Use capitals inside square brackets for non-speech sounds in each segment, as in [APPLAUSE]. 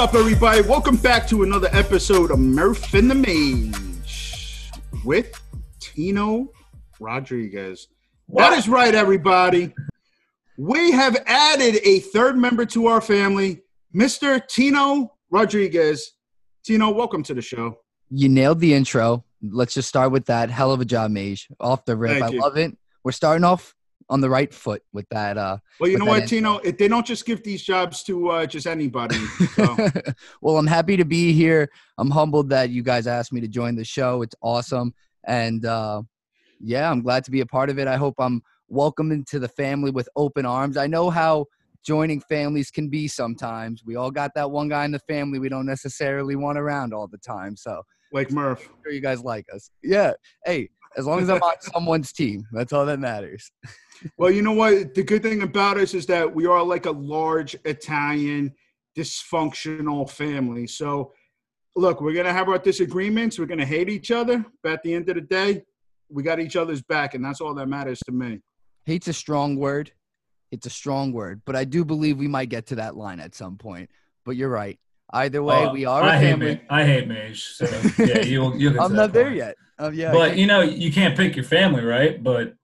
Up, everybody? Welcome back to another episode of Murph and the Mage with Tino Rodriguez. That is right, everybody. We have added a third member to our family, Mr. Tino Rodriguez. Tino, welcome to the show. You nailed the intro. Let's just start with that. Hell of a job, Mage. Off the rip. Thank I you. love it. We're starting off on the right foot with that. Uh, Well, you know what, Tino? It, they don't just give these jobs to uh, just anybody. So. [LAUGHS] well, I'm happy to be here. I'm humbled that you guys asked me to join the show. It's awesome. And uh, yeah, I'm glad to be a part of it. I hope I'm welcomed into the family with open arms. I know how joining families can be sometimes. We all got that one guy in the family we don't necessarily want around all the time. So like Murph. sure you guys like us. Yeah. Hey, as long as I'm on someone's team, that's all that matters. [LAUGHS] Well, you know what? The good thing about us is that we are like a large Italian dysfunctional family. So, look, we're going to have our disagreements. We're going to hate each other. But at the end of the day, we got each other's back. And that's all that matters to me. Hate's a strong word. It's a strong word, but I do believe we might get to that line at some point. But you're right. Either way, Oh, we are I a hate family. Ma- I hate Mage. So yeah, you'll you'll get [LAUGHS] to I'm not there point. yet. Um, yeah, But can't- you know, you can't pick your family, right? But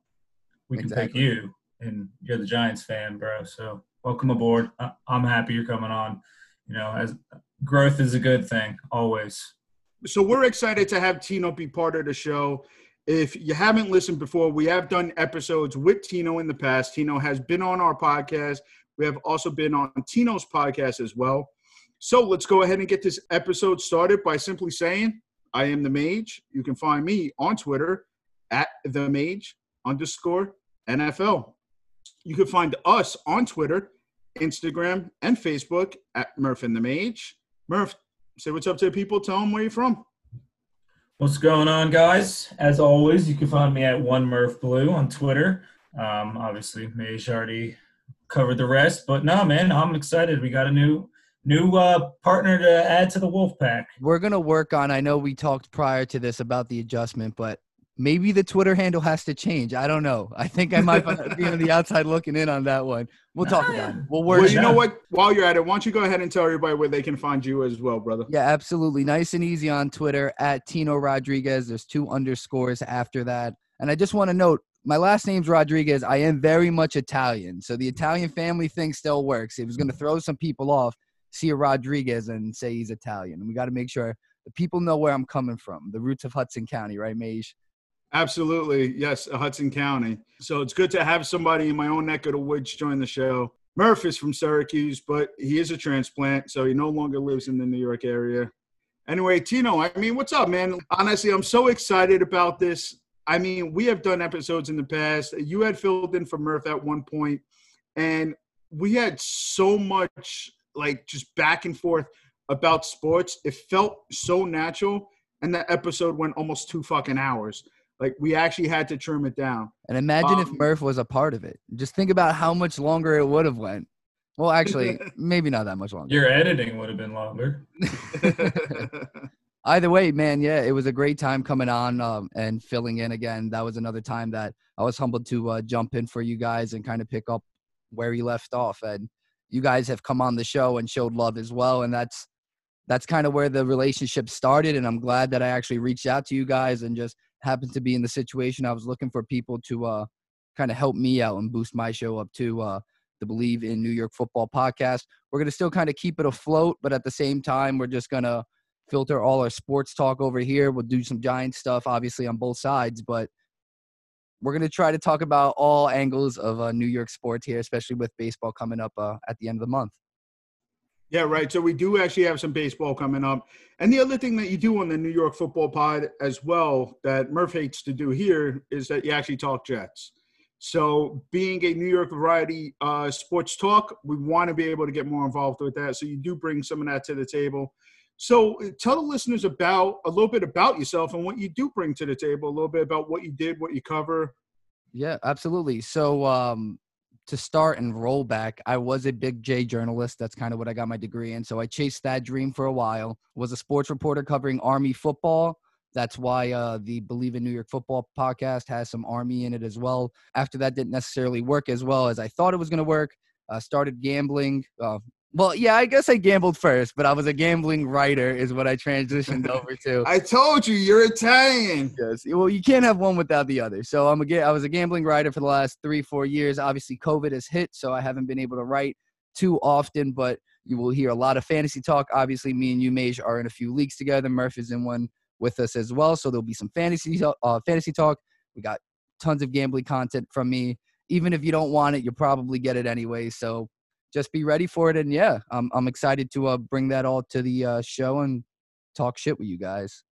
we can pick you, and you're the Giants fan, bro. So welcome aboard. I- I'm happy you're coming on. You know, as growth is a good thing always. So, we're excited to have Tino be part of the show. If you haven't listened before, we have done episodes with Tino in the past. Tino has been on our podcast. We have also been on Tino's podcast as well. So let's go ahead and get this episode started by simply saying, I am the Mage. You can find me on Twitter at the Mage underscore NFL. You can find us on Twitter, Instagram, and Facebook at Murph and the Mage. Murph, say what's up to the people. Tell them where you're from. What's going on, guys? As always, you can find me at one Murph Blue on Twitter. Um, obviously, Mage already covered the rest, but no, man, I'm excited. We got a new new uh, partner to add to the Wolf Pack. we're gonna work on. I know we talked prior to this about the adjustment, but maybe the Twitter handle has to change. I don't know. I think I might be on the [LAUGHS] outside looking in on that one. We'll talk about it. We'll work. Well, you out. know what? While you're at it, why don't you go ahead and tell everybody where they can find you as well, brother? Yeah, absolutely. Nice and easy on Twitter at Tino Rodriguez. There's two underscores after that. And I just want to note my last name's Rodriguez. I am very much Italian. So the Italian family thing still works. It was going to throw some people off, see a Rodriguez and say he's Italian. And we got to make sure the people know where I'm coming from. The roots of Hudson County, right, Mage? Absolutely. Yes, Hudson County. So it's good to have somebody in my own neck of the woods join the show. Murph is from Syracuse, but he is a transplant, so he no longer lives in the New York area. Anyway, Tino, I mean, what's up, man? Honestly, I'm so excited about this. I mean, we have done episodes in the past. You had filled in for Murph at one point, and we had so much like just back and forth about sports. It felt so natural, and that episode went almost two fucking hours. Like we actually had to trim it down. And imagine if Um, Murph was a part of it. Just think about how much longer it would have went. Well, actually, [LAUGHS] maybe not that much longer. Your editing would have been longer. [LAUGHS] Either way, man, yeah, it was a great time coming on um, and filling in again. That was another time that I was humbled to uh, jump in for you guys and kind of pick up where he left off. And you guys have come on the show and showed love as well, and that's that's kind of where the relationship started. And I'm glad that I actually reached out to you guys and just happened to be in the situation I was looking for people to uh, kind of help me out and boost my show up to uh, the Believe in New York Football podcast. We're gonna still kind of keep it afloat, but at the same time, we're just gonna filter all our sports talk over here. We'll do some giant stuff, obviously, on both sides, but we're going to try to talk about all angles of uh, New York sports here, especially with baseball coming up uh, at the end of the month. Yeah, right. So we do actually have some baseball coming up. And the other thing that you do on the New York football pod as well that Murph hates to do here is that you actually talk Jets. So being a New York variety uh, sports talk, we want to be able to get more involved with that. So you do bring some of that to the table. So uh, tell the listeners about a little bit about yourself and what you do bring to the table, a little bit about what you did, what you cover. Yeah, absolutely. So um, to start and roll back, I was a big J journalist. That's kind of what I got my degree in. So I chased that dream for a while. Was a sports reporter covering Army football. That's why uh, the Believe in New York Football podcast has some Army in it as well. After that, didn't necessarily work as well as I thought it was going to work. Uh, started gambling, uh, Well, yeah, I guess I gambled first, but I was a gambling writer, is what I transitioned [LAUGHS] over to. I told you, you're Italian. Yes. Well, you can't have one without the other. So I'm a I was a gambling writer for the last three, four years. Obviously, COVID has hit, so I haven't been able to write too often, but you will hear a lot of fantasy talk. Obviously, me and you, Mage, are in a few leagues together. Murph is in one with us as well, so there'll be some fantasy uh, fantasy talk. We got tons of gambling content from me. Even if you don't want it, you'll probably get it anyway. So just be ready for it. And yeah, I'm I'm excited to uh, bring that all to the uh, show and talk shit with you guys.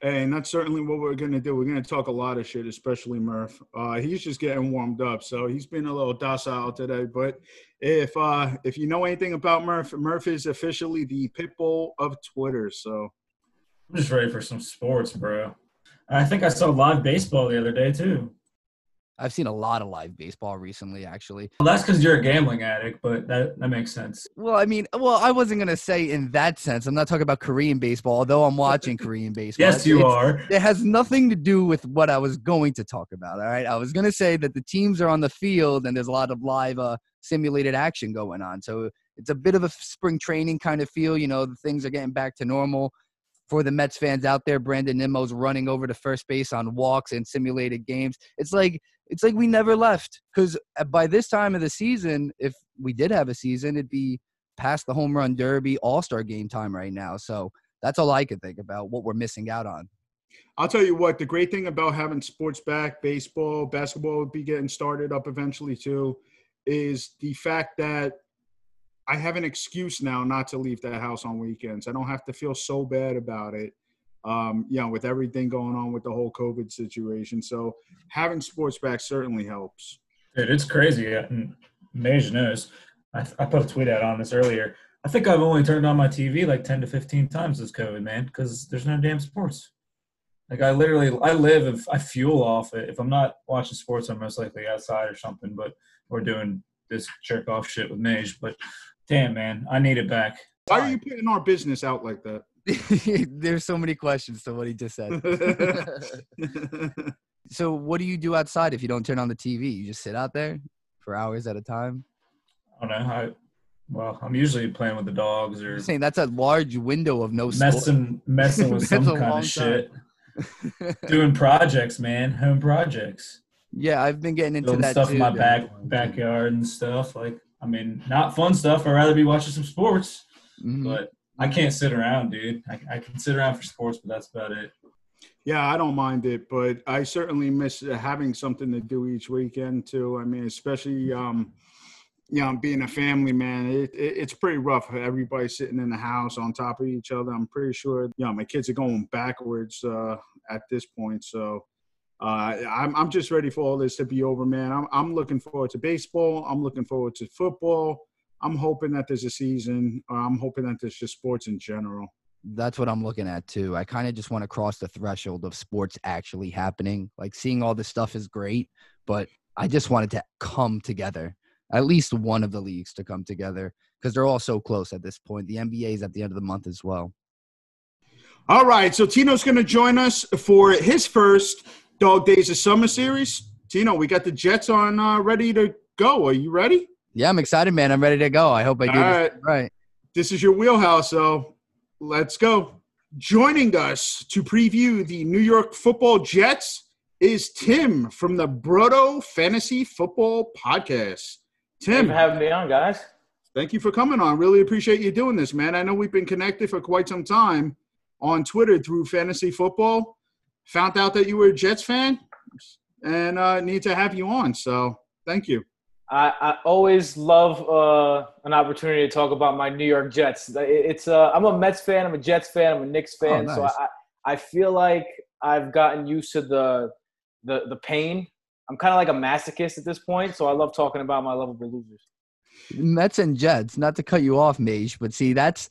Hey and that's certainly what we're going to do. We're going to talk a lot of shit, especially Murph. Uh, he's just getting warmed up, so he's been a little docile today. But if uh, if you know anything about Murph, Murph is officially the pit bull of Twitter. So I'm just ready for some sports, bro. I think I saw live baseball the other day too. I've seen a lot of live baseball recently, actually. Well, that's because you're a gambling addict, but that, that makes sense. Well, I mean, well, I wasn't gonna say in that sense. I'm not talking about Korean baseball, although I'm watching Korean baseball. yes, you It's- are. It has nothing to do with what I was going to talk about. All right, I was gonna say that the teams are on the field and there's a lot of live uh, simulated action going on. So it's a bit of a spring training kind of feel. You know, the things are getting back to normal. For the Mets fans out there, Brandon Nimmo's running over to first base on walks and simulated games. It's like it's like we never left because uh, by this time of the season, if we did have a season, it'd be past the home run derby, All Star game time right now. So that's all I could think about. What we're missing out on. I'll tell you what, the great thing about having sports back, baseball, basketball would be getting started up eventually too, is the fact that I have an excuse now not to leave the house on weekends. I don't have to feel so bad about it. Um, you know, with everything going on with the whole COVID situation. So having sports back certainly helps. Dude, it's crazy. And Mage knows. I, I put a tweet out on this earlier. I think I've only turned on my TV like 10 to 15 times this COVID, man, because there's no damn sports. Like I literally, I live if I fuel off it. If I'm not watching sports, I'm most likely outside or something. But we're doing this jerk off shit with Mage. But damn, man, I need it back. Why are you putting our business out like that? [LAUGHS] There's so many questions to what he just said. [LAUGHS] so, what do you do outside if you don't turn on the TV? You just sit out there for hours at a time. I don't know. I, well, I'm usually playing with the dogs or You're saying that's a large window of no sport. messing, messing with [LAUGHS] That's some kind of shit. Doing projects, man, home projects. yeah, I've been getting into building that stuff too. in my back backyard and stuff. Like, I mean, not fun stuff. I'd rather be watching some sports, Mhm. but I can't sit around, dude. I, I can sit around for sports, but that's about it. Yeah, I don't mind it, but I certainly miss having something to do each weekend too. I mean, especially um, you know, being a family man, it, it, it's pretty rough. Everybody sitting in the house on top of each other. I'm pretty sure, you know, my kids are going backwards uh, at this point. So uh, I'm I'm just ready for all this to be over, man. I'm I'm looking forward to baseball. I'm looking forward to football. I'm hoping that there's a season. Or I'm hoping that there's just sports in general. That's what I'm looking at too. I kind of just want to cross the threshold of sports actually happening. Like seeing all this stuff is great, but I just wanted to come together. At least one of the leagues to come together because they're all so close at this point. The NBA is at the end of the month as well. All right, so Tino's going to join us for his first Dog Days of Summer series. Tino, we got the Jets on uh, ready to go. Are you ready? Yeah, I'm excited, man. I'm ready to go. I hope I do All this right. right. This is your wheelhouse, so let's go. Joining us to preview the New York Football Jets is Tim from the Brodo Fantasy Football Podcast. Thanks Tim, for having me on, guys. thank you for coming on. Really appreciate you doing this, man. I know we've been connected for quite some time on Twitter through fantasy football. Found out that you were a Jets fan and uh, need to have you on. So thank you. I, I always love uh, an opportunity to talk about my New York Jets. It's uh, I'm a Mets fan, I'm a Jets fan, I'm a Knicks fan, so nice. I, I feel like I've gotten used to the the the pain. I'm kind of like a masochist at this point, so I love talking about my lovable losers. Mets and Jets, not to cut you off, Mage, but see, that's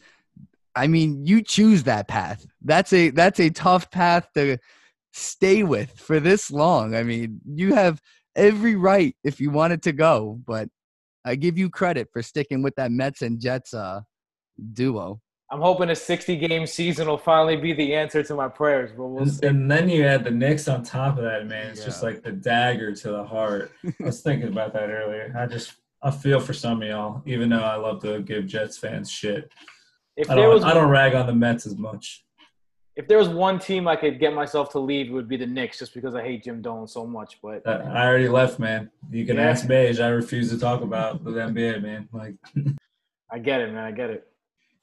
I mean, you choose that path. That's a that's a tough path to stay with for this long. I mean, you have every right if you wanted to go, but I give you credit for sticking with that Mets and Jets uh duo. I'm hoping a 60 game season will finally be the answer to my prayers, but we'll And, see. and then you add the Knicks on top of that, man. It's just like the dagger to the heart. I was thinking about that earlier. I just I feel for some of y'all, even though I love to give Jets fans shit. If I don't, was I don't rag on the Mets as much. If there was one team I could get myself to leave, it would be the Knicks, just because I hate Jim Dolan so much. But I I already left, man. You can Yeah. ask Mage. I refuse to talk about the NBA, man. Like, [LAUGHS] I get it, man. I get it.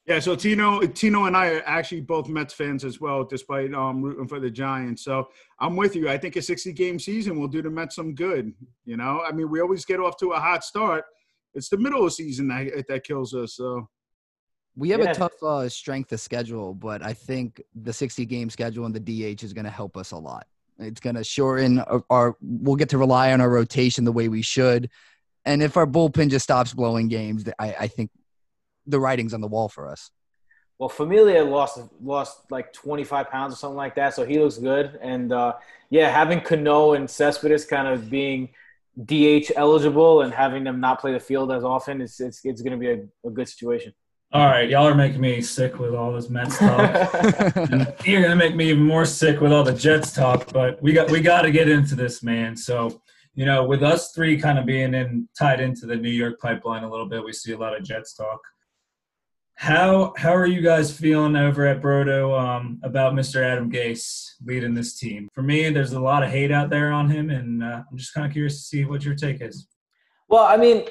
Yeah, so Tino, Tino, and I are actually both Mets fans as well, despite um, rooting for the Giants. So I'm with you. I think a 60 game season will do the Mets some good. You know, I mean, we always get off to a hot start. It's the middle of the season that that kills us. So We have Yeah. a tough uh, strength of schedule, but I think the 60 game schedule and the DH is going to help us a lot. It's going to shorten our, our, we'll get to rely on our rotation the way we should. And if our bullpen just stops blowing games, I, I think the writing's on the wall for us. Well, Familia lost lost like 25 pounds or something like that, so he looks good. And uh, yeah, having Cano and Cespedes kind of being DH eligible and having them not play the field as often, it's it's, it's going to be a, a good situation. All right, y'all are making me sick with all this Mets talk. [LAUGHS] You're gonna make me even more sick with all the Jets talk, but we got we got to get into this, man. So, you know, with us three kind of being in tied into the New York pipeline a little bit, we see a lot of Jets talk. How how are you guys feeling over at Brodo um, about Mr. Adam Gase leading this team? For me, there's a lot of hate out there on him, and uh, I'm just kind of curious to see what your take is. Well, I mean,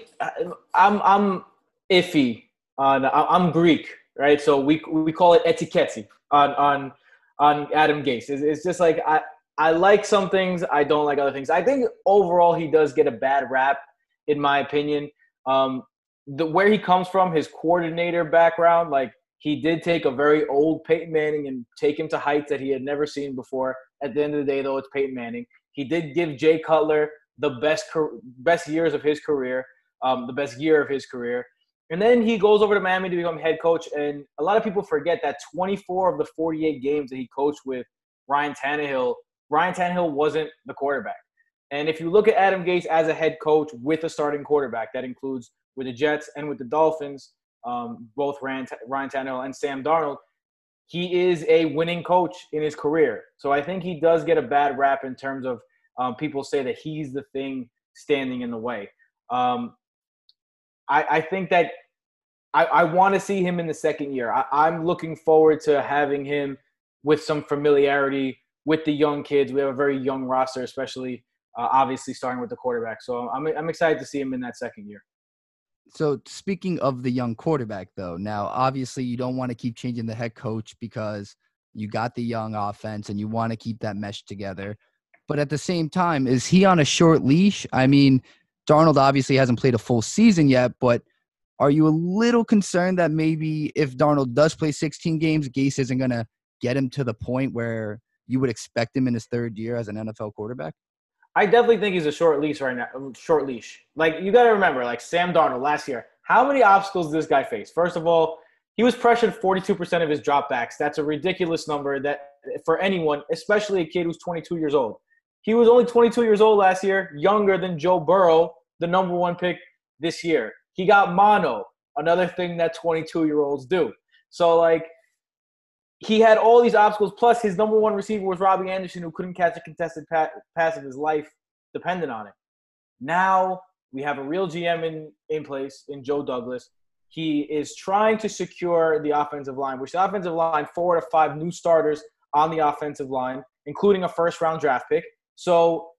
I'm I'm iffy on I'm Greek, right? So we we call it etiquette on on on Adam Gase. It's, it's just like I I like some things, I don't like other things. I think overall he does get a bad rap, in my opinion. Um, the where he comes from, his coordinator background, like he did take a very old Peyton Manning and take him to heights that he had never seen before. At the end of the day, though, it's Peyton Manning. He did give Jay Cutler the best best years of his career, um, the best year of his career. And then he goes over to Miami to become head coach. And a lot of people forget that 24 of the 48 games that he coached with Ryan Tannehill, Ryan Tannehill wasn't the quarterback. And if you look at Adam Gase as a head coach with a starting quarterback, that includes with the Jets and with the Dolphins, um, both Ryan, Tannehill and Sam Darnold, he is a winning coach in his career. So I think he does get a bad rap in terms of um, people say that he's the thing standing in the way. Um, I, I think that I, I want to see him in the second year. I, I'm looking forward to having him with some familiarity with the young kids. We have a very young roster, especially uh, obviously starting with the quarterback. So I'm, I'm excited to see him in that second year. So speaking of the young quarterback, though, now obviously you don't want to keep changing the head coach because you got the young offense and you want to keep that mesh together. But at the same time, is he on a short leash? I mean, Darnold obviously hasn't played a full season yet, but are you a little concerned that maybe if Darnold does play 16 games, Gase isn't going to get him to the point where you would expect him in his third year as an NFL quarterback? I definitely think he's a short leash right now. Short leash. Like you got to remember, like Sam Darnold last year. How many obstacles did this guy face? First of all, he was pressured 42% of his dropbacks. That's a ridiculous number that for anyone, especially a kid who's 22 years old. He was only 22 years old last year, younger than Joe Burrow, the number one pick this year. He got mono, another thing that 22 year olds do. So like he had all these obstacles. Plus, his number one receiver was Robbie Anderson, who couldn't catch a contested pa- pass of his life, dependent on it. Now we have a real GM in, in place in Joe Douglas. He is trying to secure the offensive line, which the offensive line, four to five new starters on the offensive line, including a first round draft pick. So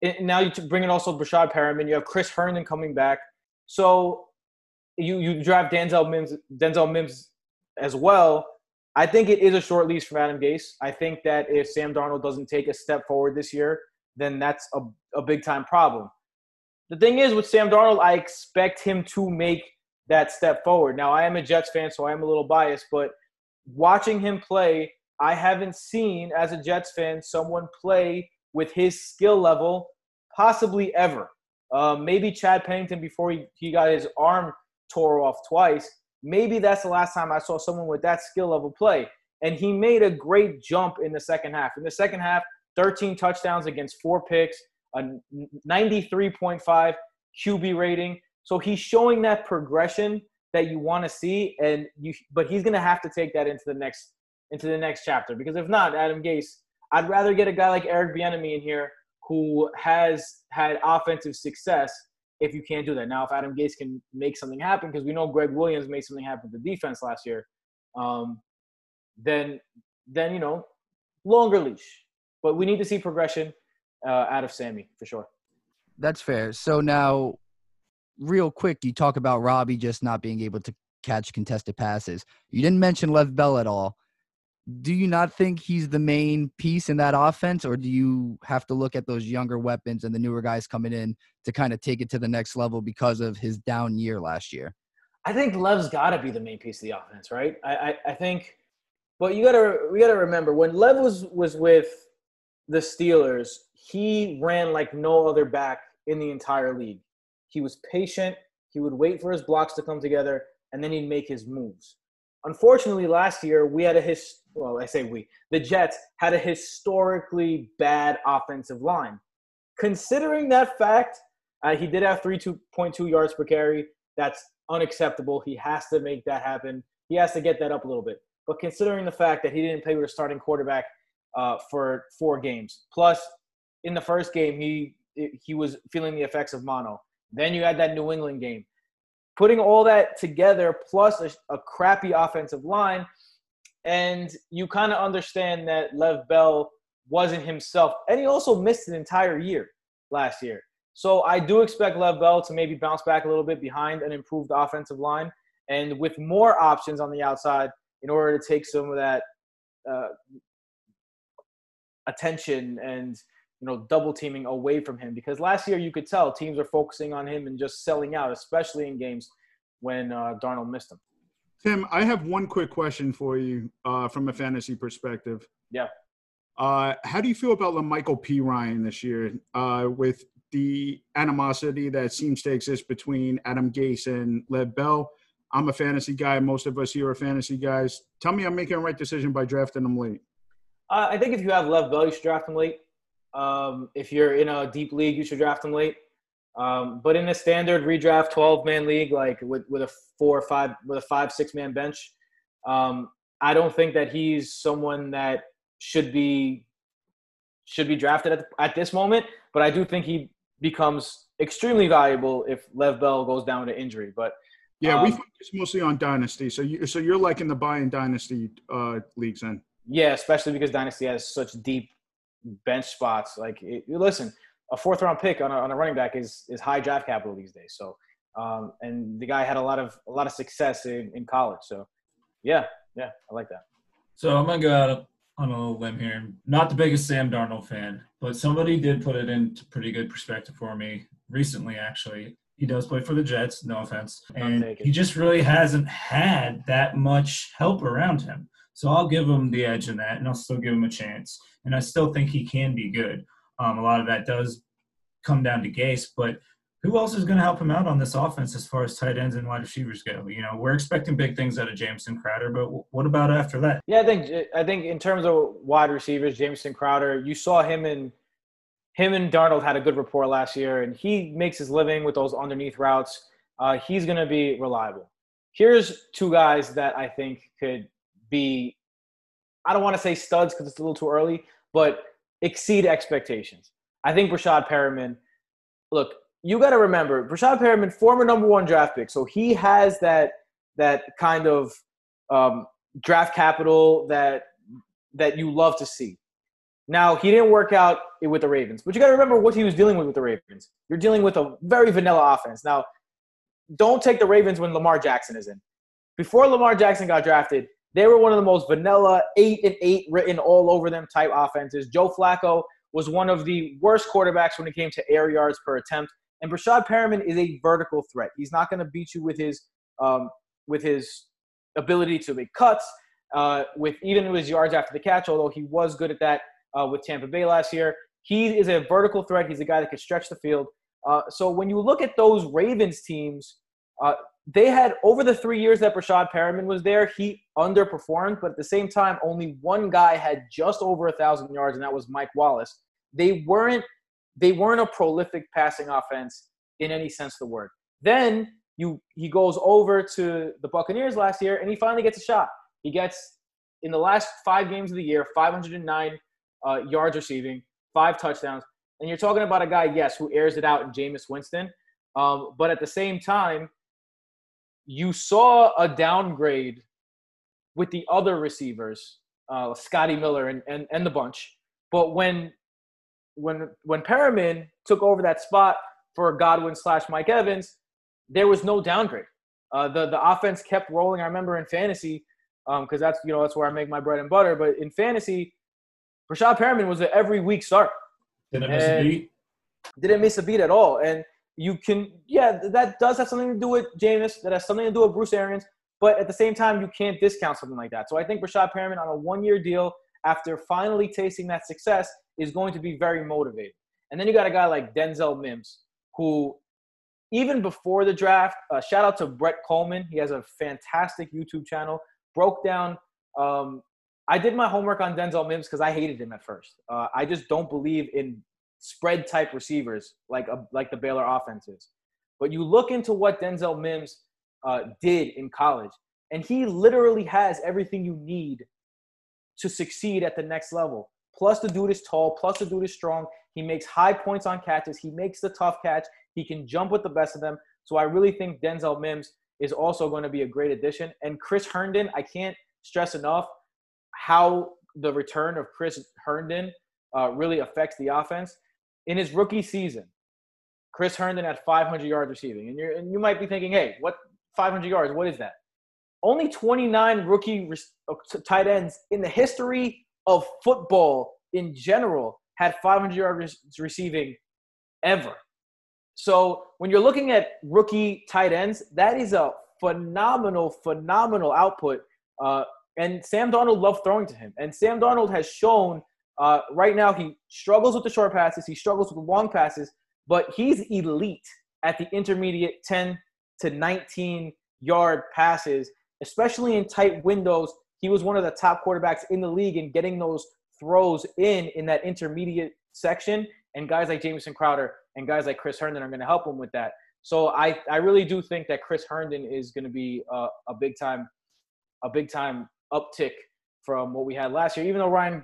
it, now you bring in also Breshad Perriman. You have Chris Herndon coming back. So you you draft Denzel Mims, Denzel Mims as well. I think it is a short leash from Adam Gase. I think that if Sam Darnold doesn't take a step forward this year, then that's a, a big time problem. The thing is with Sam Darnold, I expect him to make that step forward. Now, I am a Jets fan, so I am a little biased, but watching him play, I haven't seen, as a Jets fan, someone play with his skill level possibly ever. Uh, maybe Chad Pennington before he, he got his arm tore off twice. Maybe that's the last time I saw someone with that skill level play. And he made a great jump in the second half. In the second half, 13 touchdowns against four picks, a 93.5 QB rating. So he's showing that progression that you want to see, and you. But he's going to have to take that into the next into the next chapter because if not, Adam Gase, I'd rather get a guy like Eric Bieniemy in here who has had offensive success if you can't do that. Now, if Adam Gase can make something happen, because we know Gregg Williams made something happen with the defense last year, um, then then you know longer leash. But we need to see progression uh, out of Sammy for sure. That's fair. So now, real quick, you talk about Robbie just not being able to catch contested passes. You didn't mention Lev Bell at all. Do you not think he's the main piece in that offense, or do you have to look at those younger weapons and the newer guys coming in to kind of take it to the next level because of his down year last year? I think Lev's got to be the main piece of the offense, right? I, I, I think, but you gotta we gotta remember when Lev was was with the Steelers, he ran like no other back in the entire league. He was patient. He would wait for his blocks to come together, and then he'd make his moves. Unfortunately, last year we had a his. Well, I say we. The Jets had a historically bad offensive line. Considering that fact, uh, he did have three two point two yards per carry. That's unacceptable. He has to make that happen. He has to get that up a little bit. But considering the fact that he didn't play with a starting quarterback uh, for four games, plus in the first game he he was feeling the effects of mono. Then you had that New England game. Putting all that together, plus a, a crappy offensive line, and you kind of understand that Lev Bell wasn't himself, and he also missed an entire year last year. So I do expect Lev Bell to maybe bounce back a little bit behind an improved offensive line, and with more options on the outside in order to take some of that uh, attention and you know double teaming away from him because last year you could tell teams are focusing on him and just selling out, especially in games when uh, Darnold missed him. Tim, I have one quick question for you uh, from a fantasy perspective. Yeah. Uh, how do you feel about La'Mical Perine this year uh, with the animosity that seems to exist between Adam Gase and Lev Bell? I'm a fantasy guy. Most of us here are fantasy guys. Tell me I'm making a right decision by drafting him late. Uh, I think if you have Lev Bell, you should draft him late. Um, if you're in a deep league, you should draft him late. Um, but in a standard redraft 12 man league, like with, with a four or five, with a five, six man bench, um, I don't think that he's someone that should be should be drafted at, the, at this moment. But I do think he becomes extremely valuable if Lev Bell goes down to injury. But yeah, um, we focus mostly on dynasty. So you so you're like in the buy and dynasty uh, leagues then. Yeah, especially because dynasty has such deep bench spots. Like, it, listen, a fourth round pick on a, on a running back is is high draft capital these days. So, um, and the guy had a lot of a lot of success in, in college. So, yeah, yeah, I like that. So I'm gonna go out on a little limb here. Not the biggest Sam Darnold fan, but somebody did put it into pretty good perspective for me recently. Actually, he does play for the Jets. No offense, and he just really hasn't had that much help around him. So I'll give him the edge in that, and I'll still give him a chance. And I still think he can be good. Um, a lot of that does come down to Gase, but who else is going to help him out on this offense as far as tight ends and wide receivers go? You know, we're expecting big things out of Jamison Crowder, but what about after that? Yeah, I think I think in terms of wide receivers, Jamison Crowder, you saw him and him and Darnold had a good rapport last year, and he makes his living with those underneath routes. Uh, he's going to be reliable. Here's two guys that I think could be, I don't want to say studs because it's a little too early, but exceed expectations. I think Breshad Perriman, look, you got to remember, Breshad Perriman, former number one draft pick, so he has that that kind of um, draft capital that that you love to see. Now he didn't work out with the Ravens, but you got to remember what he was dealing with with the Ravens. You're dealing with a very vanilla offense. Now, don't take the Ravens when Lamar Jackson is in. Before Lamar Jackson got drafted, they were one of the most vanilla, eight and eight written all over them type offenses. Joe Flacco was one of the worst quarterbacks when it came to air yards per attempt. And Breshad Perriman is a vertical threat. He's not going to beat you with his um, with his ability to make cuts, uh, with even his yards after the catch. Although he was good at that uh, with Tampa Bay last year, he is a vertical threat. He's a guy that can stretch the field. Uh, so when you look at those Ravens teams, uh, they had over the three years that Breshad Perriman was there, he underperformed, but at the same time, only one guy had just over a thousand yards, and that was Mike Wallace. They weren't they weren't a prolific passing offense in any sense of the word. Then you he goes over to the Buccaneers last year, and he finally gets a shot. He gets in the last five games of the year, 509 uh, yards receiving, five touchdowns, and you're talking about a guy, yes, who airs it out in Jameis Winston. Um, but at the same time, you saw a downgrade with the other receivers, uh, Scotty Miller and, and, and the bunch. But when when when Perriman took over that spot for Godwin slash Mike Evans, there was no downgrade. Uh, the the offense kept rolling. I remember in fantasy, because um, that's you know that's where I make my bread and butter. But in fantasy, Breshad Perriman was an every week start. Didn't miss a beat. Didn't miss a beat at all. And you can, yeah, that does have something to do with Jameis. That has something to do with Bruce Arians. But at the same time, you can't discount something like that. So I think Breshad Perriman on a one-year deal, after finally tasting that success, is going to be very motivated. And then you got a guy like Denzel Mims, who even before the draft, uh, shout out to Brett Kollmann. He has a fantastic YouTube channel. Broke down. Um, I did my homework on Denzel Mims because I hated him at first. Uh, I just don't believe in spread type receivers like a, like the Baylor offenses. But you look into what Denzel Mims uh, did in college, and he literally has everything you need to succeed at the next level. Plus, the dude is tall. Plus, the dude is strong. He makes high points on catches. He makes the tough catch. He can jump with the best of them. So I really think Denzel Mims is also going to be a great addition. And Chris Herndon, I can't stress enough how the return of Chris Herndon uh, really affects the offense. In his rookie season, Chris Herndon had 500 yards receiving, and, you and you might be thinking, "Hey, what 500 yards? What is that?" Only 29 rookie uh, tight ends in the history of football in general had 500 yards receiving ever. So when you're looking at rookie tight ends, that is a phenomenal, phenomenal output. Uh, and Sam Darnold loved throwing to him. And Sam Darnold has shown uh, right now he struggles with the short passes, he struggles with long passes, but he's elite at the intermediate 10 to 19 yard passes, especially in tight windows. He was one of the top quarterbacks in the league in getting those throws in in that intermediate section. And guys like Jamison Crowder and guys like Chris Herndon are going to help him with that. So I, I really do think that Chris Herndon is going to be a, a big time a big time uptick from what we had last year. Even though Ryan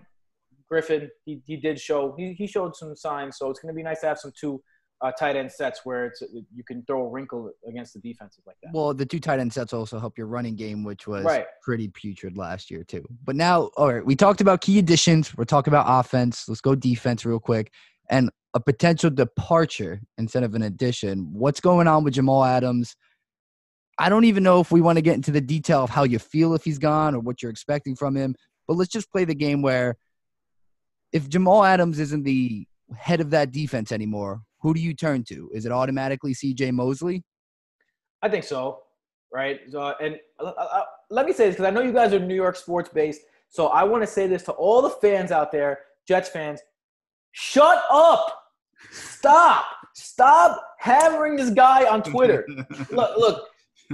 Griffin he, he did show he, he showed some signs, so it's going to be nice to have some two uh, tight end sets where it's you can throw a wrinkle against the defenses like that. Well, the two tight end sets also help your running game, which was right. pretty putrid last year too. But now, all right, we talked about key additions. We're talking about offense. Let's go defense real quick. And a potential departure instead of an addition. What's going on with Jamal Adams? I don't even know if we want to get into the detail of how you feel if he's gone or what you're expecting from him. But let's just play the game where if Jamal Adams isn't the head of that defense anymore, who do you turn to? Is it automatically CJ Mosley? I think so, right? Uh, and uh, uh, let me say this because I know you guys are New York sports based. So I want to say this to all the fans out there, Jets fans shut up. Stop. Stop hammering this guy on Twitter. [LAUGHS] look, look,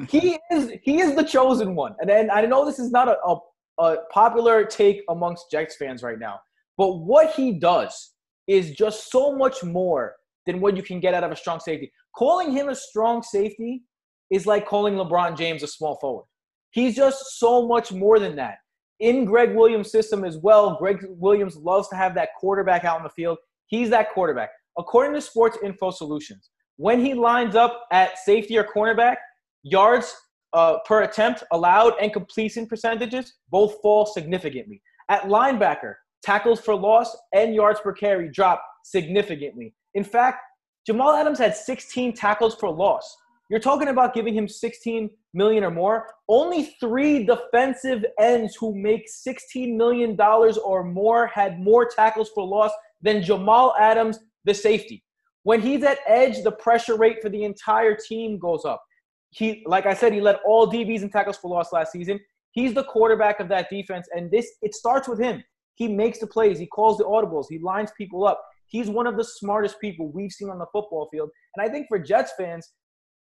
he is he is the chosen one. And then I know this is not a, a, a popular take amongst Jets fans right now, but what he does is just so much more than what you can get out of a strong safety. Calling him a strong safety is like calling LeBron James a small forward. He's just so much more than that. In Gregg Williams' system as well, Gregg Williams loves to have that quarterback out in the field. He's that quarterback. According to Sports Info Solutions, when he lines up at safety or cornerback, yards uh, per attempt allowed and completion percentages both fall significantly. At linebacker, tackles for loss and yards per carry dropped significantly. In fact, Jamal Adams had 16 tackles for loss. You're talking about giving him 16 million or more. Only three defensive ends who make 16 million dollars or more had more tackles for loss than Jamal Adams, the safety. When he's at edge, the pressure rate for the entire team goes up. He, like I said, he led all DBs in tackles for loss last season. He's the quarterback of that defense, and this it starts with him. He makes the plays. He calls the audibles. He lines people up. He's one of the smartest people we've seen on the football field. And I think for Jets fans,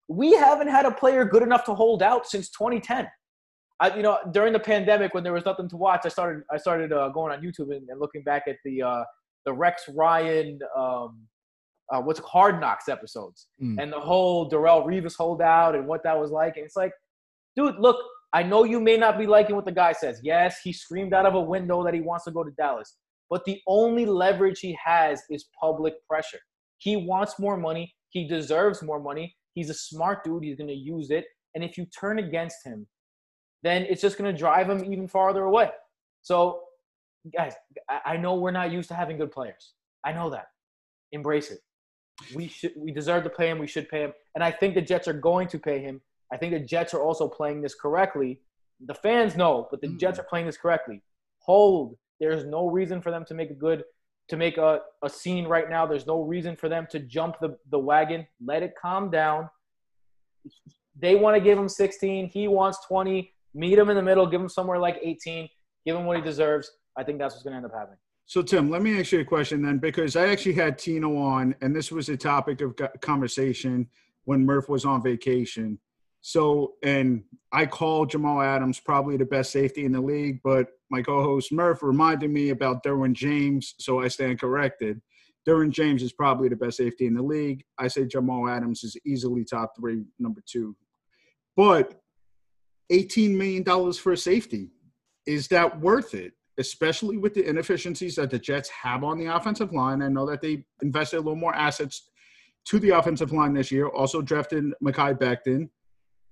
we haven't had a player good enough to hold out since 2010. I, you know, during the pandemic when there was nothing to watch, I started I started uh, going on YouTube and, and, looking back at the uh, the Rex Ryan um, uh, what's Hard Knocks episodes mm. and the whole Darrelle Revis holdout and what that was like. And it's like, dude, look, I know you may not be liking what the guy says. Yes, he screamed out of a window that he wants to go to Dallas, but the only leverage he has is public pressure. He wants more money. He deserves more money. He's a smart dude. He's going to use it. And if you turn against him, then it's just going to drive him even farther away. So, guys, I know we're not used to having good players. I know that. Embrace it. We should. We deserve to pay him. We should pay him. And I think the Jets are going to pay him. I think the Jets are also playing this correctly. The fans know, but the mm. Jets are playing this correctly. Hold. There's no reason for them to make a good to make a, a scene right now. There's no reason for them to jump the, the wagon. Let it calm down. They want to give him 16. He wants 20. Meet him in the middle. Give him somewhere like 18. Give him what he deserves. I think that's what's going to end up happening. So, Tim, let me ask you a question then, because I actually had Tino on, and this was a topic of conversation when Murph was on vacation. So, and I call Jamal Adams probably the best safety in the league, but my co-host Murph reminded me about Derwin James, so I stand corrected. Derwin James is probably the best safety in the league. I say Jamal Adams is easily top three, number two. But $18 million for a safety, is that worth it? Especially with the inefficiencies that the Jets have on the offensive line. I know that they invested a little more assets to the offensive line this year, also drafted Mekhi Becton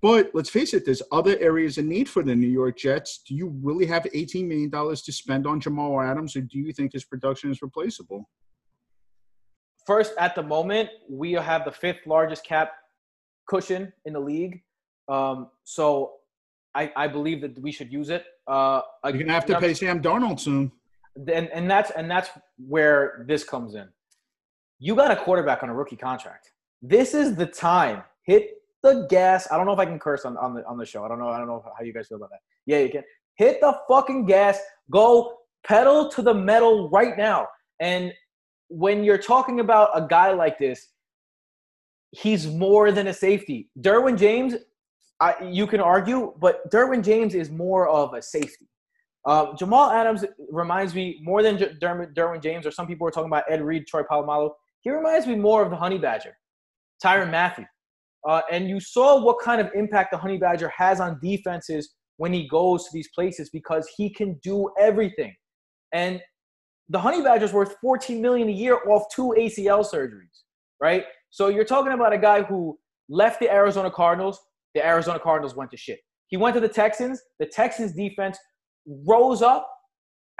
but let's face it, there's other areas of need for the New York Jets. Do you really have $18 million to spend on Jamal Adams, or do you think his production is replaceable? First, at the moment, we have the fifth largest cap cushion in the league. Um, so I, I, believe that we should use it. Uh, You're gonna have to pay Sam Darnold soon. And, and that's and that's where this comes in. You got a quarterback on a rookie contract. This is the time. Hit the gas. I don't know if I can curse on, on the on the show. I don't know. I don't know how you guys feel about that. Yeah, you can. Hit the fucking gas. Go pedal to the metal right now. And when you're talking about a guy like this, he's more than a safety. Derwin James, I, you can argue, but Derwin James is more of a safety. Uh, Jamal Adams reminds me more than Derwin, Derwin James, or some people are talking about Ed Reed, Troy Polamalu. He reminds me more of the Honey Badger, Tyrann Mathieu. Uh, and you saw what kind of impact the Honey Badger has on defenses when he goes to these places because he can do everything. And the Honey Badger's worth 14 million a year off two ACL surgeries, right? So you're talking about a guy who left the Arizona Cardinals. The Arizona Cardinals went to shit. He went to the Texans. The Texans defense rose up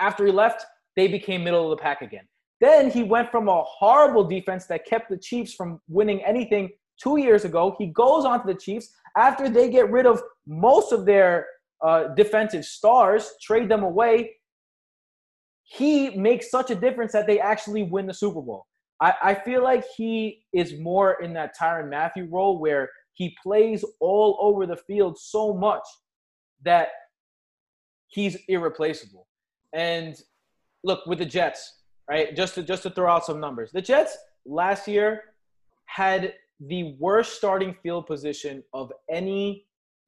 after he left. They became middle of the pack again. Then he went from a horrible defense that kept the Chiefs from winning anything two years ago. He goes on to the Chiefs after they get rid of most of their uh, defensive stars, trade them away. He makes such a difference that they actually win the Super Bowl. I, I feel like he is more in that Tyrann Mathieu role where he plays all over the field so much that he's irreplaceable. And look, with the Jets, right? Just to just to throw out some numbers. The Jets last year had the worst starting field position of any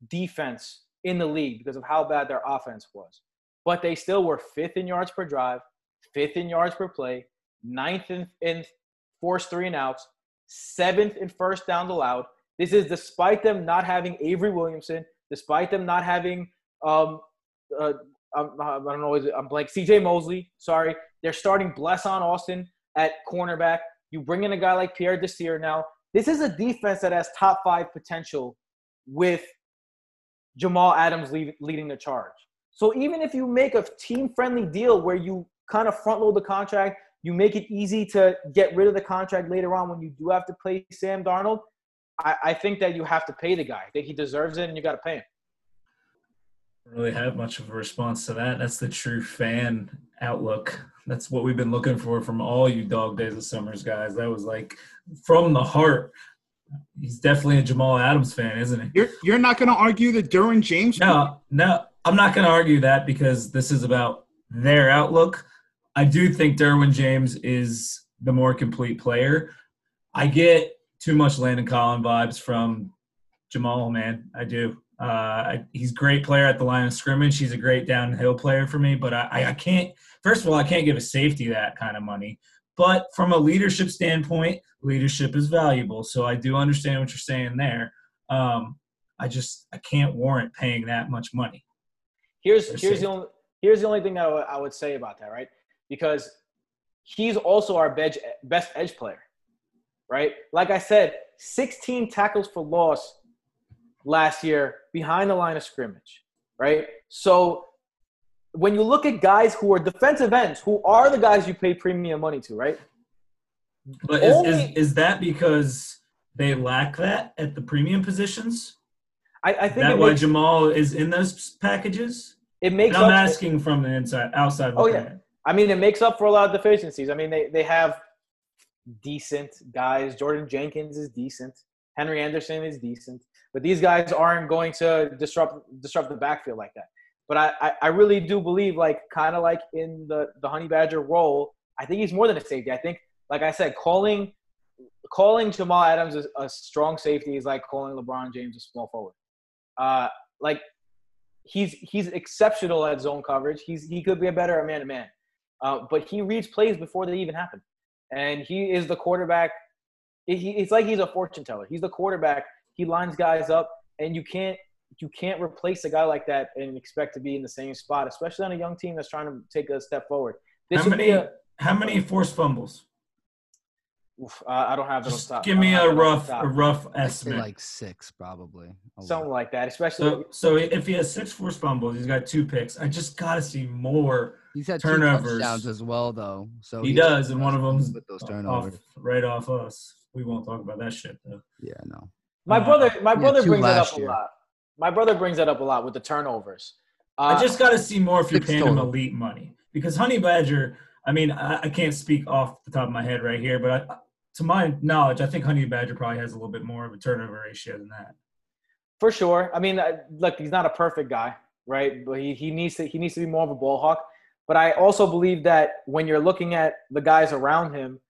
defense in the league because of how bad their offense was. But they still were fifth in yards per drive, fifth in yards per play, ninth in, in forced three and outs, seventh in first down allowed. This is despite them not having Avery Williamson, despite them not having um, uh, um, I don't know, I'm blank. CJ Mosley, sorry. They're starting Bless on Austin at cornerback. You bring in a guy like Pierre Desir now. This is a defense that has top five potential with Jamal Adams lead, leading the charge. So even if you make a team friendly deal where you kind of front load the contract, you make it easy to get rid of the contract later on when you do have to play Sam Darnold, I, I think that you have to pay the guy. I think he deserves it and you got to pay him really have much of a response to that. That's the true fan outlook. That's what we've been looking for from all you dog days of summers guys. That was like from the heart. He's definitely a Jamal Adams fan, isn't he? You're you're not going to argue that Derwin James. No, no, I'm not going to argue that because this is about their outlook. I do think Derwin James is the more complete player. I get too much Landon Collin vibes from Jamal, man. I do. Uh, he's a great player at the line of scrimmage. He's a great downhill player for me, but I, I can't. First of all, I can't give a safety that kind of money. But from a leadership standpoint, leadership is valuable. So I do understand what you're saying there. Um, I just I can't warrant paying that much money. Here's here's safety. the only here's the only thing that I, w- I would say about that, right? Because he's also our best best edge player. right? Like I said, 16 tackles for loss last year behind the line of scrimmage, right? So when you look at guys who are defensive ends, who are the guys you pay premium money to, right? But is, Only- is, is that because they lack that at the premium positions? I, I think That why makes, Jamal is in those packages? it makes And I'm up. asking from the inside, outside. Oh, yeah. at. I mean, it makes up for a lot of deficiencies. I mean, they, they have decent guys. Jordan Jenkins is decent. Henry Anderson is decent. But these guys aren't going to disrupt disrupt the backfield like that. But I, I, really do believe, like, kind of like in the, the Honey Badger role, I think he's more than a safety. I think, like I said, calling calling Jamal Adams a, a strong safety is like calling LeBron James a small forward. Uh, like he's he's exceptional at zone coverage. He's he could be a better man to man, uh, but he reads plays before they even happen, and he is the quarterback. He, it's like he's a fortune teller. He's the quarterback. He lines guys up, and you can't you can't replace a guy like that and expect to be in the same spot, especially on a young team that's trying to take a step forward. This How many, a. how many forced fumbles? Oof, I don't have it Just give me a have it on rough, top. a rough estimate. like six, probably. Something like that. Especially So, so if he has six forced fumbles, he's got two picks. I just gotta see more. He's had turnovers. touchdowns as well, though. So He he's does, and one of them's with those off, right off us. We won't talk about that shit though. Yeah, no. my Uh, brother, my brother two brings it last up a lot. My brother brings that up a lot with the turnovers. Uh, I just got to see more if you're six paying him elite money because Honey Badger. I mean, I, I can't speak off the top of my head right here, but I, to my knowledge, I think Honey Badger probably has a little bit more of a turnover ratio than that. For sure. I mean, uh, look, he's not a perfect guy, right? But he, he needs to he needs to be more of a ball hawk. But I also believe that when you're looking at the guys around him,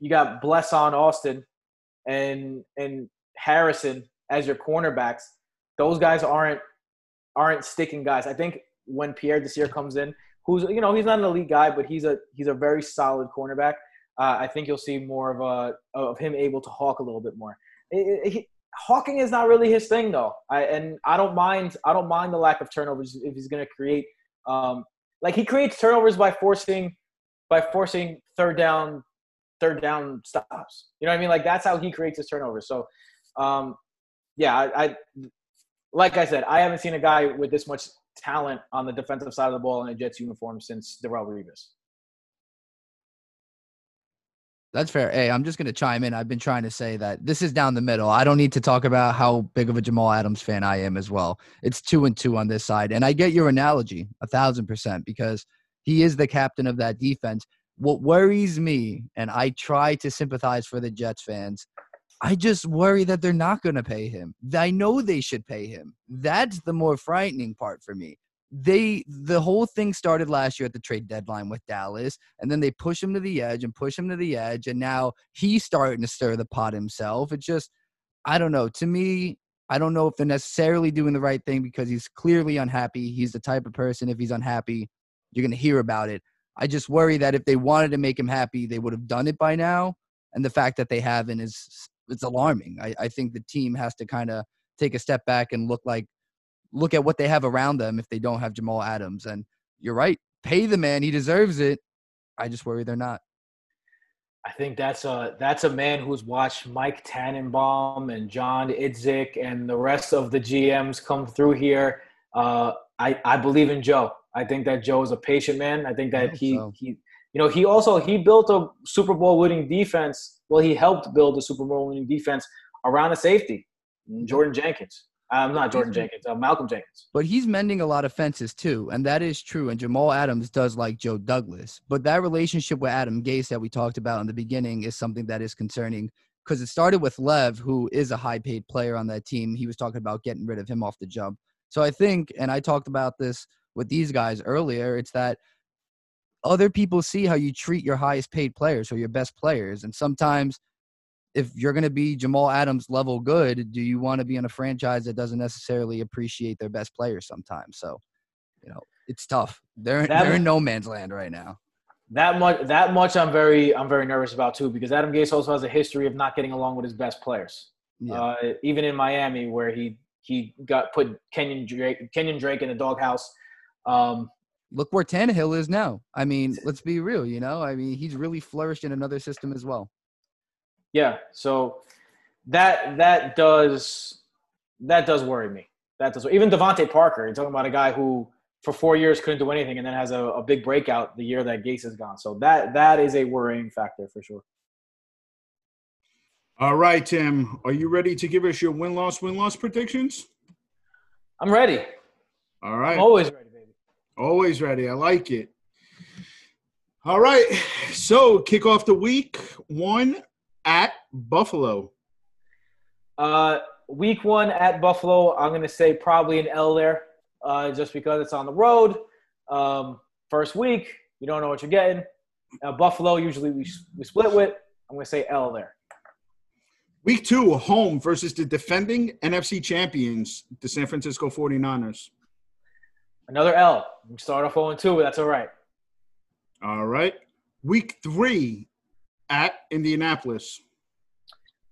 you got Blessuan Austin and and Harrison as your cornerbacks. Those guys aren't aren't sticking guys. I think when Pierre Desir comes in, who's you know he's not an elite guy, but he's a he's a very solid cornerback. Uh, I think you'll see more of a of him able to hawk a little bit more. It- it- he- hawking is not really his thing though. I and I don't mind I don't mind the lack of turnovers if he's going to create um like he creates turnovers by forcing by forcing third down third down stops. You know what I mean? Like that's how he creates his turnovers. So um yeah, I, I like I said, I haven't seen a guy with this much talent on the defensive side of the ball in a Jets uniform since Darrelle Revis. That's fair. Hey, I'm just going to chime in. I've been trying to say that this is down the middle. I don't need to talk about how big of a Jamal Adams fan I am as well. It's two and two on this side. And I get your analogy a thousand percent because he is the captain of that defense. What worries me, and I try to sympathize for the Jets fans, I just worry that they're not going to pay him. I know they should pay him. That's the more frightening part for me. They the whole thing started last year at the trade deadline with Dallas, and then they push him to the edge and push him to the edge, and now he's starting to stir the pot himself. It's just, I don't know. To me, I don't know if they're necessarily doing the right thing because he's clearly unhappy. He's the type of person if he's unhappy, you're gonna hear about it. I just worry that if they wanted to make him happy, they would have done it by now. And the fact that they haven't is it's alarming. I, I think the team has to kind of take a step back and look like look at what they have around them if they don't have Jamal Adams. And you're right, pay the man, he deserves it. I just worry they're not. I think that's a that's a man who's watched Mike Tannenbaum and John Idzik and the rest of the GMs come through here. Uh, I I believe in Joe. I think that Joe is a patient man. I think that hope he so. he you know he also he built a Super Bowl winning defense. Well, he helped build a Super Bowl winning defense around a safety, Jordan Jenkins. I'm not Jordan Jenkins. Uh, Malcolm Jenkins. But he's mending a lot of fences too, and that is true. And Jamal Adams does like Joe Douglas. But that relationship with Adam Gase that we talked about in the beginning is something that is concerning because it started with Lev, who is a high paid player on that team. He was talking about getting rid of him off the jump. So I think, and I talked about this with these guys earlier, it's that other people see how you treat your highest paid players or your best players. And sometimes if you're going to be Jamal Adams level good, do you want to be in a franchise that doesn't necessarily appreciate their best players sometimes? So, you know, it's tough. They're That- they're in no man's land right now. That much that much I'm very I'm very nervous about too because Adam Gase also has a history of not getting along with his best players. Yeah. Uh, even in Miami, where he he got put Kenyan Drake Kenyan Drake in the doghouse. Um, Look where Tannehill is now. I mean, [LAUGHS] let's be real. You know, I mean, he's really flourished in another system as well. Yeah, so that that does that does worry me. That does even DeVante Parker. You're talking about a guy who for four years couldn't do anything and then has a, a big breakout the year that Gase is gone. So that that is a worrying factor for sure. All right, Tim. Are you ready to give us your win loss win loss predictions? I'm ready. All right. I'm always ready, baby. Always ready. I like it. All right. So kick off the week one at Buffalo. Uh, week one at Buffalo, I'm going to say probably an L there, uh, just because it's on the road. Um, first week, you don't know what you're getting. Uh, Buffalo, usually we, we split with. I'm going to say L there. Week two, home versus the defending NFC champions, the San Francisco 49ers. Another L. We start off 0 2, but that's all right. All right. Week three at Indianapolis.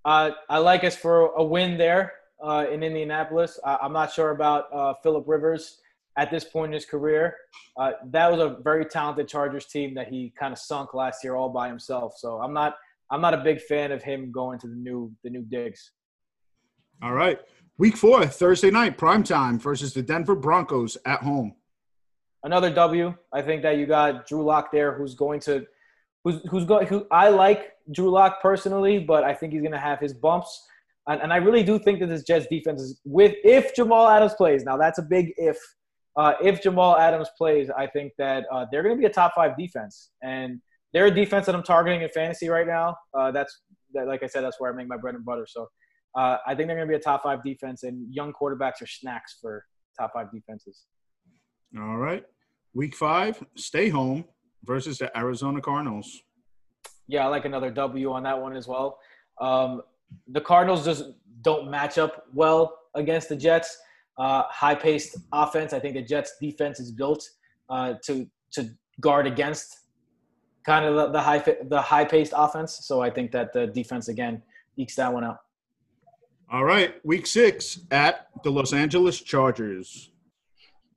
Uh, I like us for a win there uh, in Indianapolis. I, am not sure about uh, Philip Rivers at this point in his career. Uh, that was a very talented Chargers team that he kind of sunk last year all by himself. So I'm not I'm not a big fan of him going to the new the new digs. All right. Week four, Thursday night, prime time versus the Denver Broncos at home. Another W. I think that you got Drew Lock there, who's going to, who's who's going. Who I like Drew Lock personally, but I think he's going to have his bumps. And, and I really do think that this Jets defense is with if Jamal Adams plays. Now that's a big if. Uh, if Jamal Adams plays, I think that uh, they're going to be a top five defense, and they're a defense that I'm targeting in fantasy right now. Uh, that's that, like I said, that's where I make my bread and butter. So uh, I think they're going to be a top five defense, and young quarterbacks are snacks for top five defenses. All right, week five, stay home versus the Arizona Cardinals. Yeah, I like another W on that one as well. Um, the Cardinals just don't match up well against the Jets. Uh, high-paced offense. I think the Jets' defense is built uh, to to guard against kind of the, the high the high-paced offense. So I think that the defense again ekes that one out. All right, week six at the Los Angeles Chargers.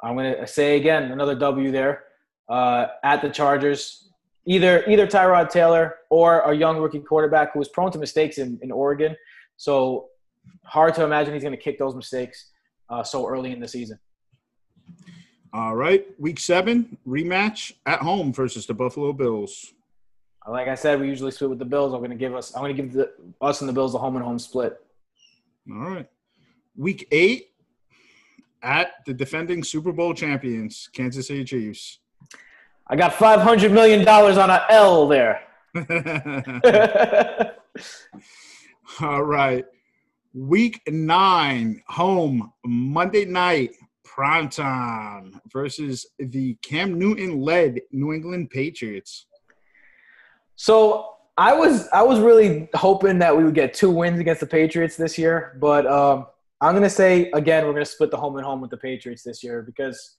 I'm going to say again another W there uh, at the Chargers either either Tyrod Taylor or a young rookie quarterback who was prone to mistakes in, in Oregon. So hard to imagine he's going to kick those mistakes uh, so early in the season. All right, week seven rematch at home versus the Buffalo Bills. Like I said, we usually split with the Bills. I'm going to give us. I'm going to give the, us and the Bills a home and home split. All right, week eight at the defending Super Bowl champions, Kansas City Chiefs. I got five hundred million dollars on a L there. [LAUGHS] All right. Week nine, home, Monday night, prime time versus the Cam Newton led New England Patriots. So I was I was really hoping that we would get two wins against the Patriots this year, but um, I'm gonna say again we're gonna split the home and home with the Patriots this year because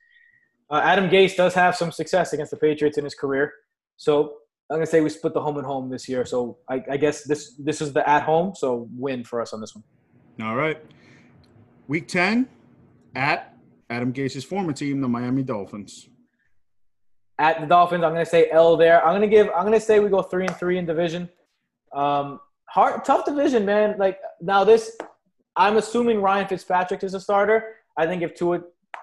uh, Adam Gase does have some success against the Patriots in his career. So I'm gonna say we split the home and home this year. So I, I guess this this is the at home, so win for us on this one. All right. Week ten at Adam Gase's former team, the Miami Dolphins. At the Dolphins, I'm gonna say L there. I'm gonna give. I'm gonna say we go three and three in division. Um, hard, tough division, man. Like now, this. I'm assuming Ryan Fitzpatrick is a starter. I think if Tua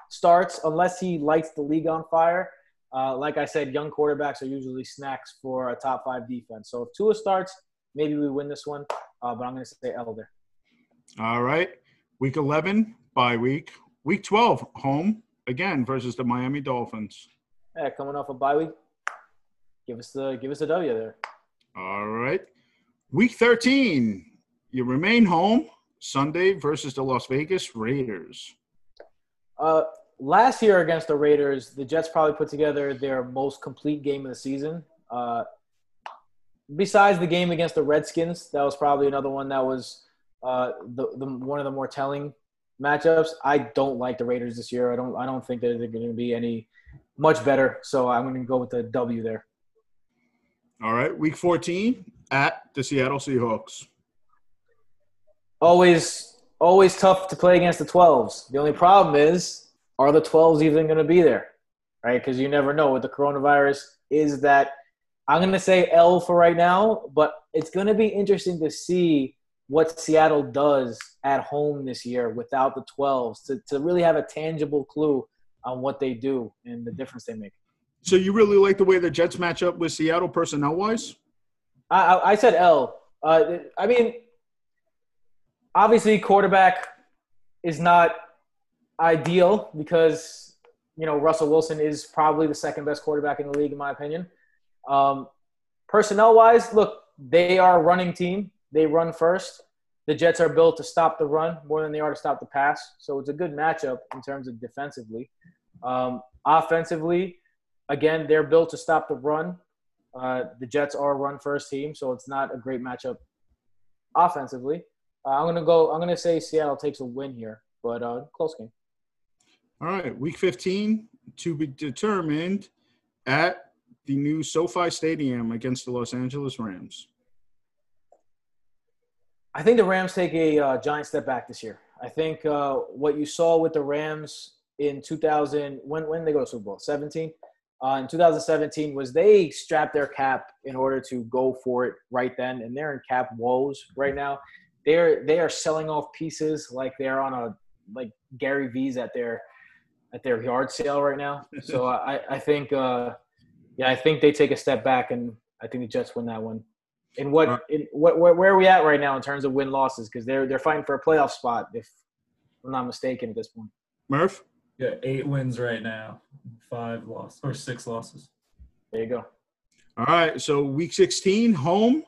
starts unless he lights the league on fire. Uh, like I said, young quarterbacks are usually snacks for a top five defense. So if Tua starts, maybe we win this one. Uh, but I'm going to say L there. All right. Week 11, bye week. Week 12, home again versus the Miami Dolphins. Yeah, coming off a bye week. Give us the give us a W there. All right. Week 13, you remain home Sunday versus the Las Vegas Raiders. Uh, last year against the Raiders, the Jets probably put together their most complete game of the season. Uh, besides the game against the Redskins, that was probably another one that was uh, the, the one of the more telling matchups. I don't like the Raiders this year. I don't. I don't think that they're going to be any much better. So I'm going to go with the W there. All right, Week 14 at the Seattle Seahawks. Always always tough to play against the 12s. The only problem is, are the 12s even going to be there? Right? Because you never know with the coronavirus. Is that I'm gonna say L for right now, but it's gonna be interesting to see what Seattle does at home this year without the 12s to, to really have a tangible clue on what they do and the difference they make. So you really like the way the Jets match up with Seattle personnel wise? I, I, I said L. Uh, I mean, obviously, quarterback is not ideal because you know Russell Wilson is probably the second best quarterback in the league, in my opinion. Um, personnel wise, look, they are a running team. They run first. The Jets are built to stop the run more than they are to stop the pass. So it's a good matchup in terms of defensively. Um, offensively, again, they're built to stop the run. Uh, the Jets are a run first team, so it's not a great matchup offensively. Uh, I'm gonna go. I'm gonna say Seattle takes a win here, but uh, close game. All right, Week 15 to be determined at the new SoFi Stadium against the Los Angeles Rams. I think the Rams take a uh, giant step back this year. I think uh, what you saw with the Rams in 2000, when when they go to Super Bowl 17, uh, in 2017 was they strapped their cap in order to go for it right then, and they're in cap woes right now. They're they are selling off pieces like they're on a like Gary Vee's at their at their yard sale right now. [LAUGHS] So I I think uh, yeah I think they take a step back, and I think the Jets win that one. and what in what where, where are we at right now in terms of win losses? Because they're they're fighting for a playoff spot if I'm not mistaken at this point. Murph. Yeah, eight wins right now, five losses or six losses. There you go. All right, so week 16, home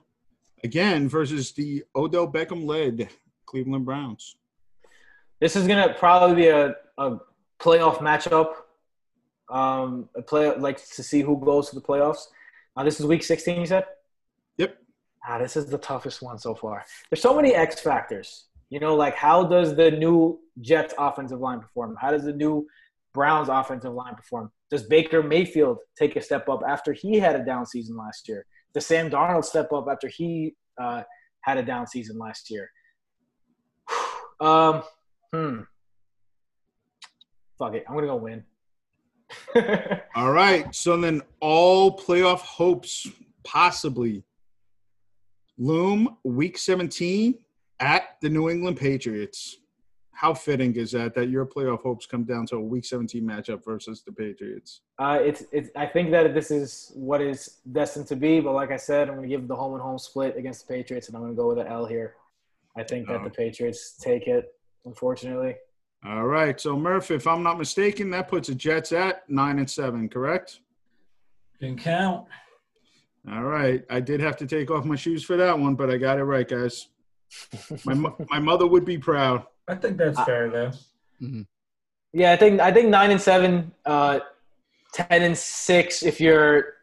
again versus the Odell Beckham led Cleveland Browns. This is gonna probably be a, a playoff matchup. Um, a play like to see who goes to the playoffs. Uh, this is week 16, you said. Yep. Ah, this is the toughest one so far. There's so many X factors. You know, like how does the new Jets offensive line perform? How does the new Browns offensive line perform? Does Baker Mayfield take a step up after he had a down season last year? Does Sam Darnold step up after he uh, had a down season last year? [SIGHS] um, hmm. Fuck it. I'm gonna go win. [LAUGHS] All right. So then all playoff hopes possibly loom week 17 at the New England Patriots. How fitting is that that your playoff hopes come down to a Week 17 matchup versus the Patriots? Uh, it's it's. I think that this is what is destined to be. But like I said, I'm going to give the home and home split against the Patriots, and I'm going to go with an L here. I think that Oh. the Patriots take it. Unfortunately, All right. So Murph, if I'm not mistaken, that puts the Jets at nine and seven, correct? Can count. All right. I did have to take off my shoes for that one, but I got it right, guys. My my mother would be proud. I think that's fair though. yeah. I think I think nine and seven, uh, ten and six. If you're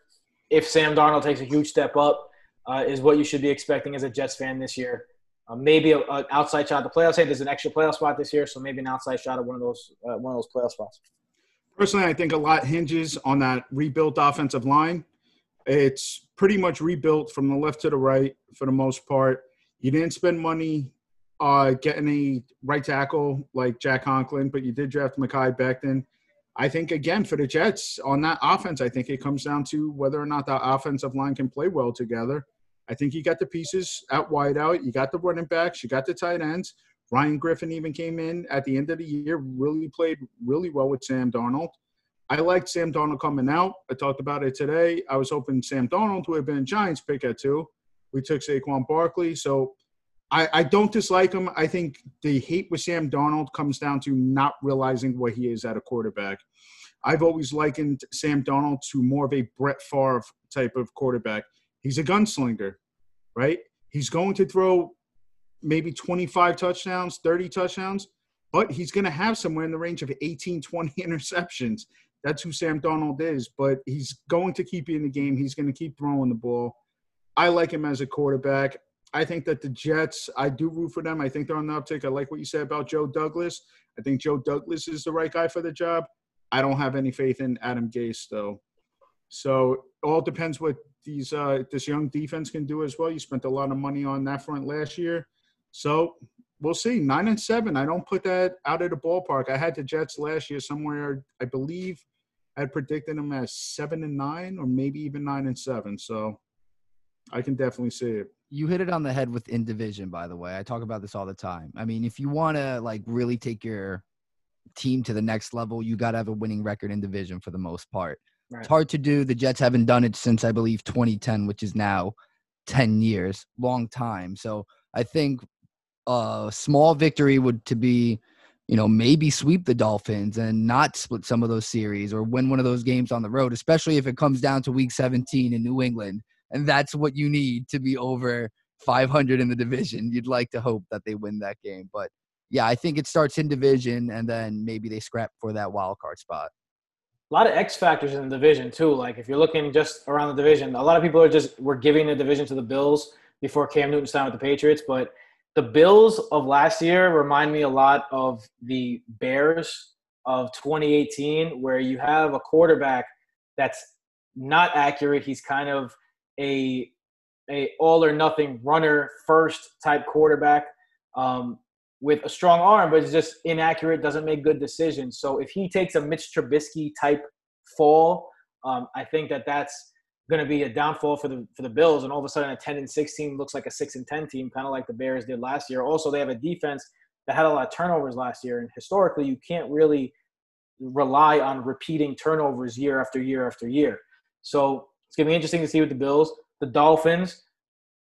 if Sam Darnold takes a huge step up, uh, is what you should be expecting as a Jets fan this year. Uh, maybe an outside shot at the playoffs. Hey, there's an extra playoff spot this year, so maybe an outside shot at one of those uh, one of those playoff spots. Personally, I think a lot hinges on that rebuilt offensive line. It's pretty much rebuilt from the left to the right for the most part. You didn't spend money uh, getting a right tackle like Jack Conklin, but you did draft Mekhi Becton. I think again for the Jets on that offense, I think it comes down to whether or not that offensive line can play well together. I think you got the pieces at wideout, you got the running backs, you got the tight ends. Ryan Griffin even came in at the end of the year, really played really well with Sam Darnold. I liked Sam Darnold coming out. I talked about it today. I was hoping Sam Darnold would have been a Giants pick at two. We took Saquon Barkley. So I, I don't dislike him. I think the hate with Sam Darnold comes down to not realizing what he is at a quarterback. I've always likened Sam Darnold to more of a Brett Favre type of quarterback. He's a gunslinger, right? He's going to throw maybe 25 touchdowns, 30 touchdowns, but he's going to have somewhere in the range of 18, 20 [LAUGHS] interceptions. That's who Sam Darnold is, but he's going to keep you in the game. He's going to keep throwing the ball. I like him as a quarterback. I think that the Jets, I do root for them. I think they're on the uptick. I like what you said about Joe Douglas. I think Joe Douglas is the right guy for the job. I don't have any faith in Adam Gase, though. So all depends what these uh, this young defense can do as well. You spent a lot of money on that front last year, so we'll see. Nine and seven. I don't put that out of the ballpark. I had the Jets last year somewhere. I believe I predicted them as seven and nine, or maybe even nine and seven. So I can definitely see it. You hit it on the head with in division, by the way. I talk about this all the time. I mean, if you want to like really take your team to the next level, you got to have a winning record in division for the most part. Right. It's hard to do. The Jets haven't done it since I believe 2010, which is now 10 years, long time. So I think a small victory would to be, you know, maybe sweep the Dolphins and not split some of those series or win one of those games on the road, especially if it comes down to week 17 in New England. And that's what you need to be over 500 in the division. You'd like to hope that they win that game. But yeah, I think it starts in division and then maybe they scrap for that wild card spot. A lot of X factors in the division too. Like if you're looking just around the division, a lot of people are just we're giving the division to the Bills before Cam Newton signed with the Patriots, but the Bills of last year remind me a lot of the Bears of 2018, where you have a quarterback that's not accurate. He's kind of a a all or nothing runner first type quarterback um, with a strong arm, but it's just inaccurate. Doesn't make good decisions. So if he takes a Mitch Trubisky type fall, um, I think that that's going to be a downfall for the for the Bills, and all of a sudden a 10 and 16 looks like a six and 10 team, kind of like the Bears did last year. Also, they have a defense that had a lot of turnovers last year, and historically, you can't really rely on repeating turnovers year after year after year. So it's to be interesting to see with the Bills, the Dolphins.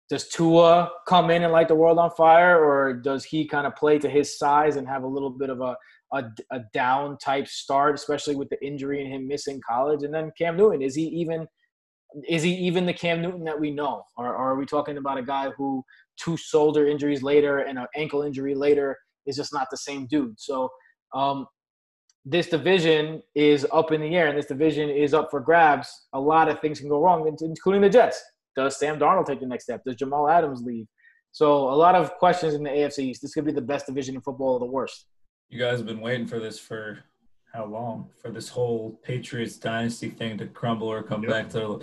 Does Tua come in and light the world on fire, or does he kind of play to his size and have a little bit of a a, a down type start, especially with the injury and him missing college? And then Cam Newton, is he even is he even the Cam Newton that we know, or, or are we talking about a guy who two shoulder injuries later and an ankle injury later is just not the same dude? So um, this division is up in the air, and this division is up for grabs. A lot of things can go wrong, including the Jets. Does Sam Darnold take the next step? Does Jamal Adams leave? So a lot of questions in the AFC East. This could be the best division in football, or the worst. You guys have been waiting for this for how long? For this whole Patriots dynasty thing to crumble or come Yep. back to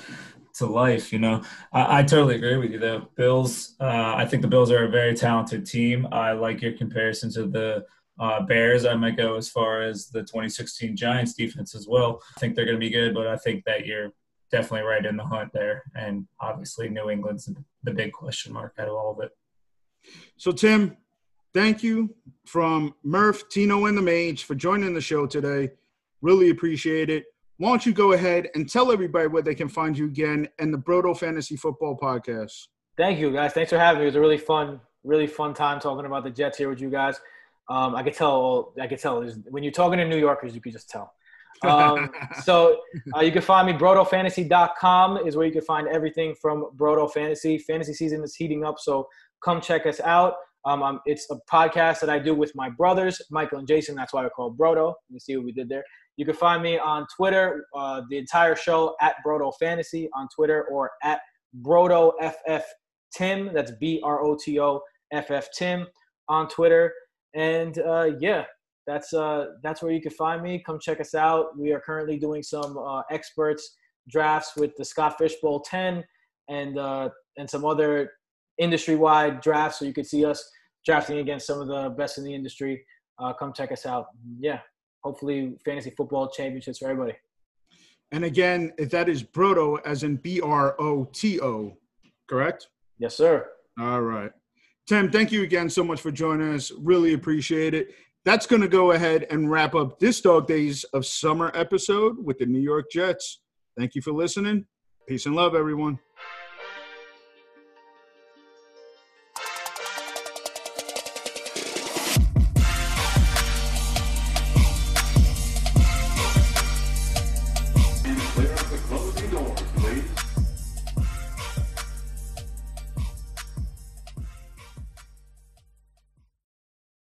to life, you know. I, I totally agree with you though. Bills, uh, I think the Bills are a very talented team. I like your comparison to the uh, Bears. I might go as far as the 2016 Giants defense as well. I think they're going to be good, but I think that you're definitely right in the hunt there. And obviously, New England's the big question mark out of all of it. So, Tim, thank you from Murph, Tino, and the Mage for joining the show today. Really appreciate it. Why don't you go ahead and tell everybody where they can find you again and the Broto Fantasy Football Podcast? Thank you, guys. Thanks for having me. It was a really fun, really fun time talking about the Jets here with you guys. Um, I could tell. I could tell. When you're talking to New Yorkers, you could just tell. [LAUGHS] Um, so uh, you can find me brotofantasy.com is where you can find everything from Broto Fantasy. Fantasy season is heating up, so come check us out. Um, it's a podcast that I do with my brothers, Michael and Jason. That's why we call it Broto. You see what we did there. You can find me on Twitter, uh, the entire show at Broto Fantasy on Twitter or at Broto FF Tim. That's B R O T O F F Tim on Twitter. And uh, yeah, that's uh, that's where you can find me. Come check us out. We are currently doing some uh, experts drafts with the Scott Fish Bowl 10 and uh, and some other industry-wide drafts, so you can see us drafting against some of the best in the industry. Uh, come check us out. Yeah, hopefully fantasy football championships for everybody. And again, that is Broto, as in B R O T O, correct? Yes, sir. All right. Tim, thank you again so much for joining us. Really appreciate it. That's going to go ahead and wrap up this Dog Days of Summer episode with the New York Jets. Thank you for listening. Peace and love, everyone.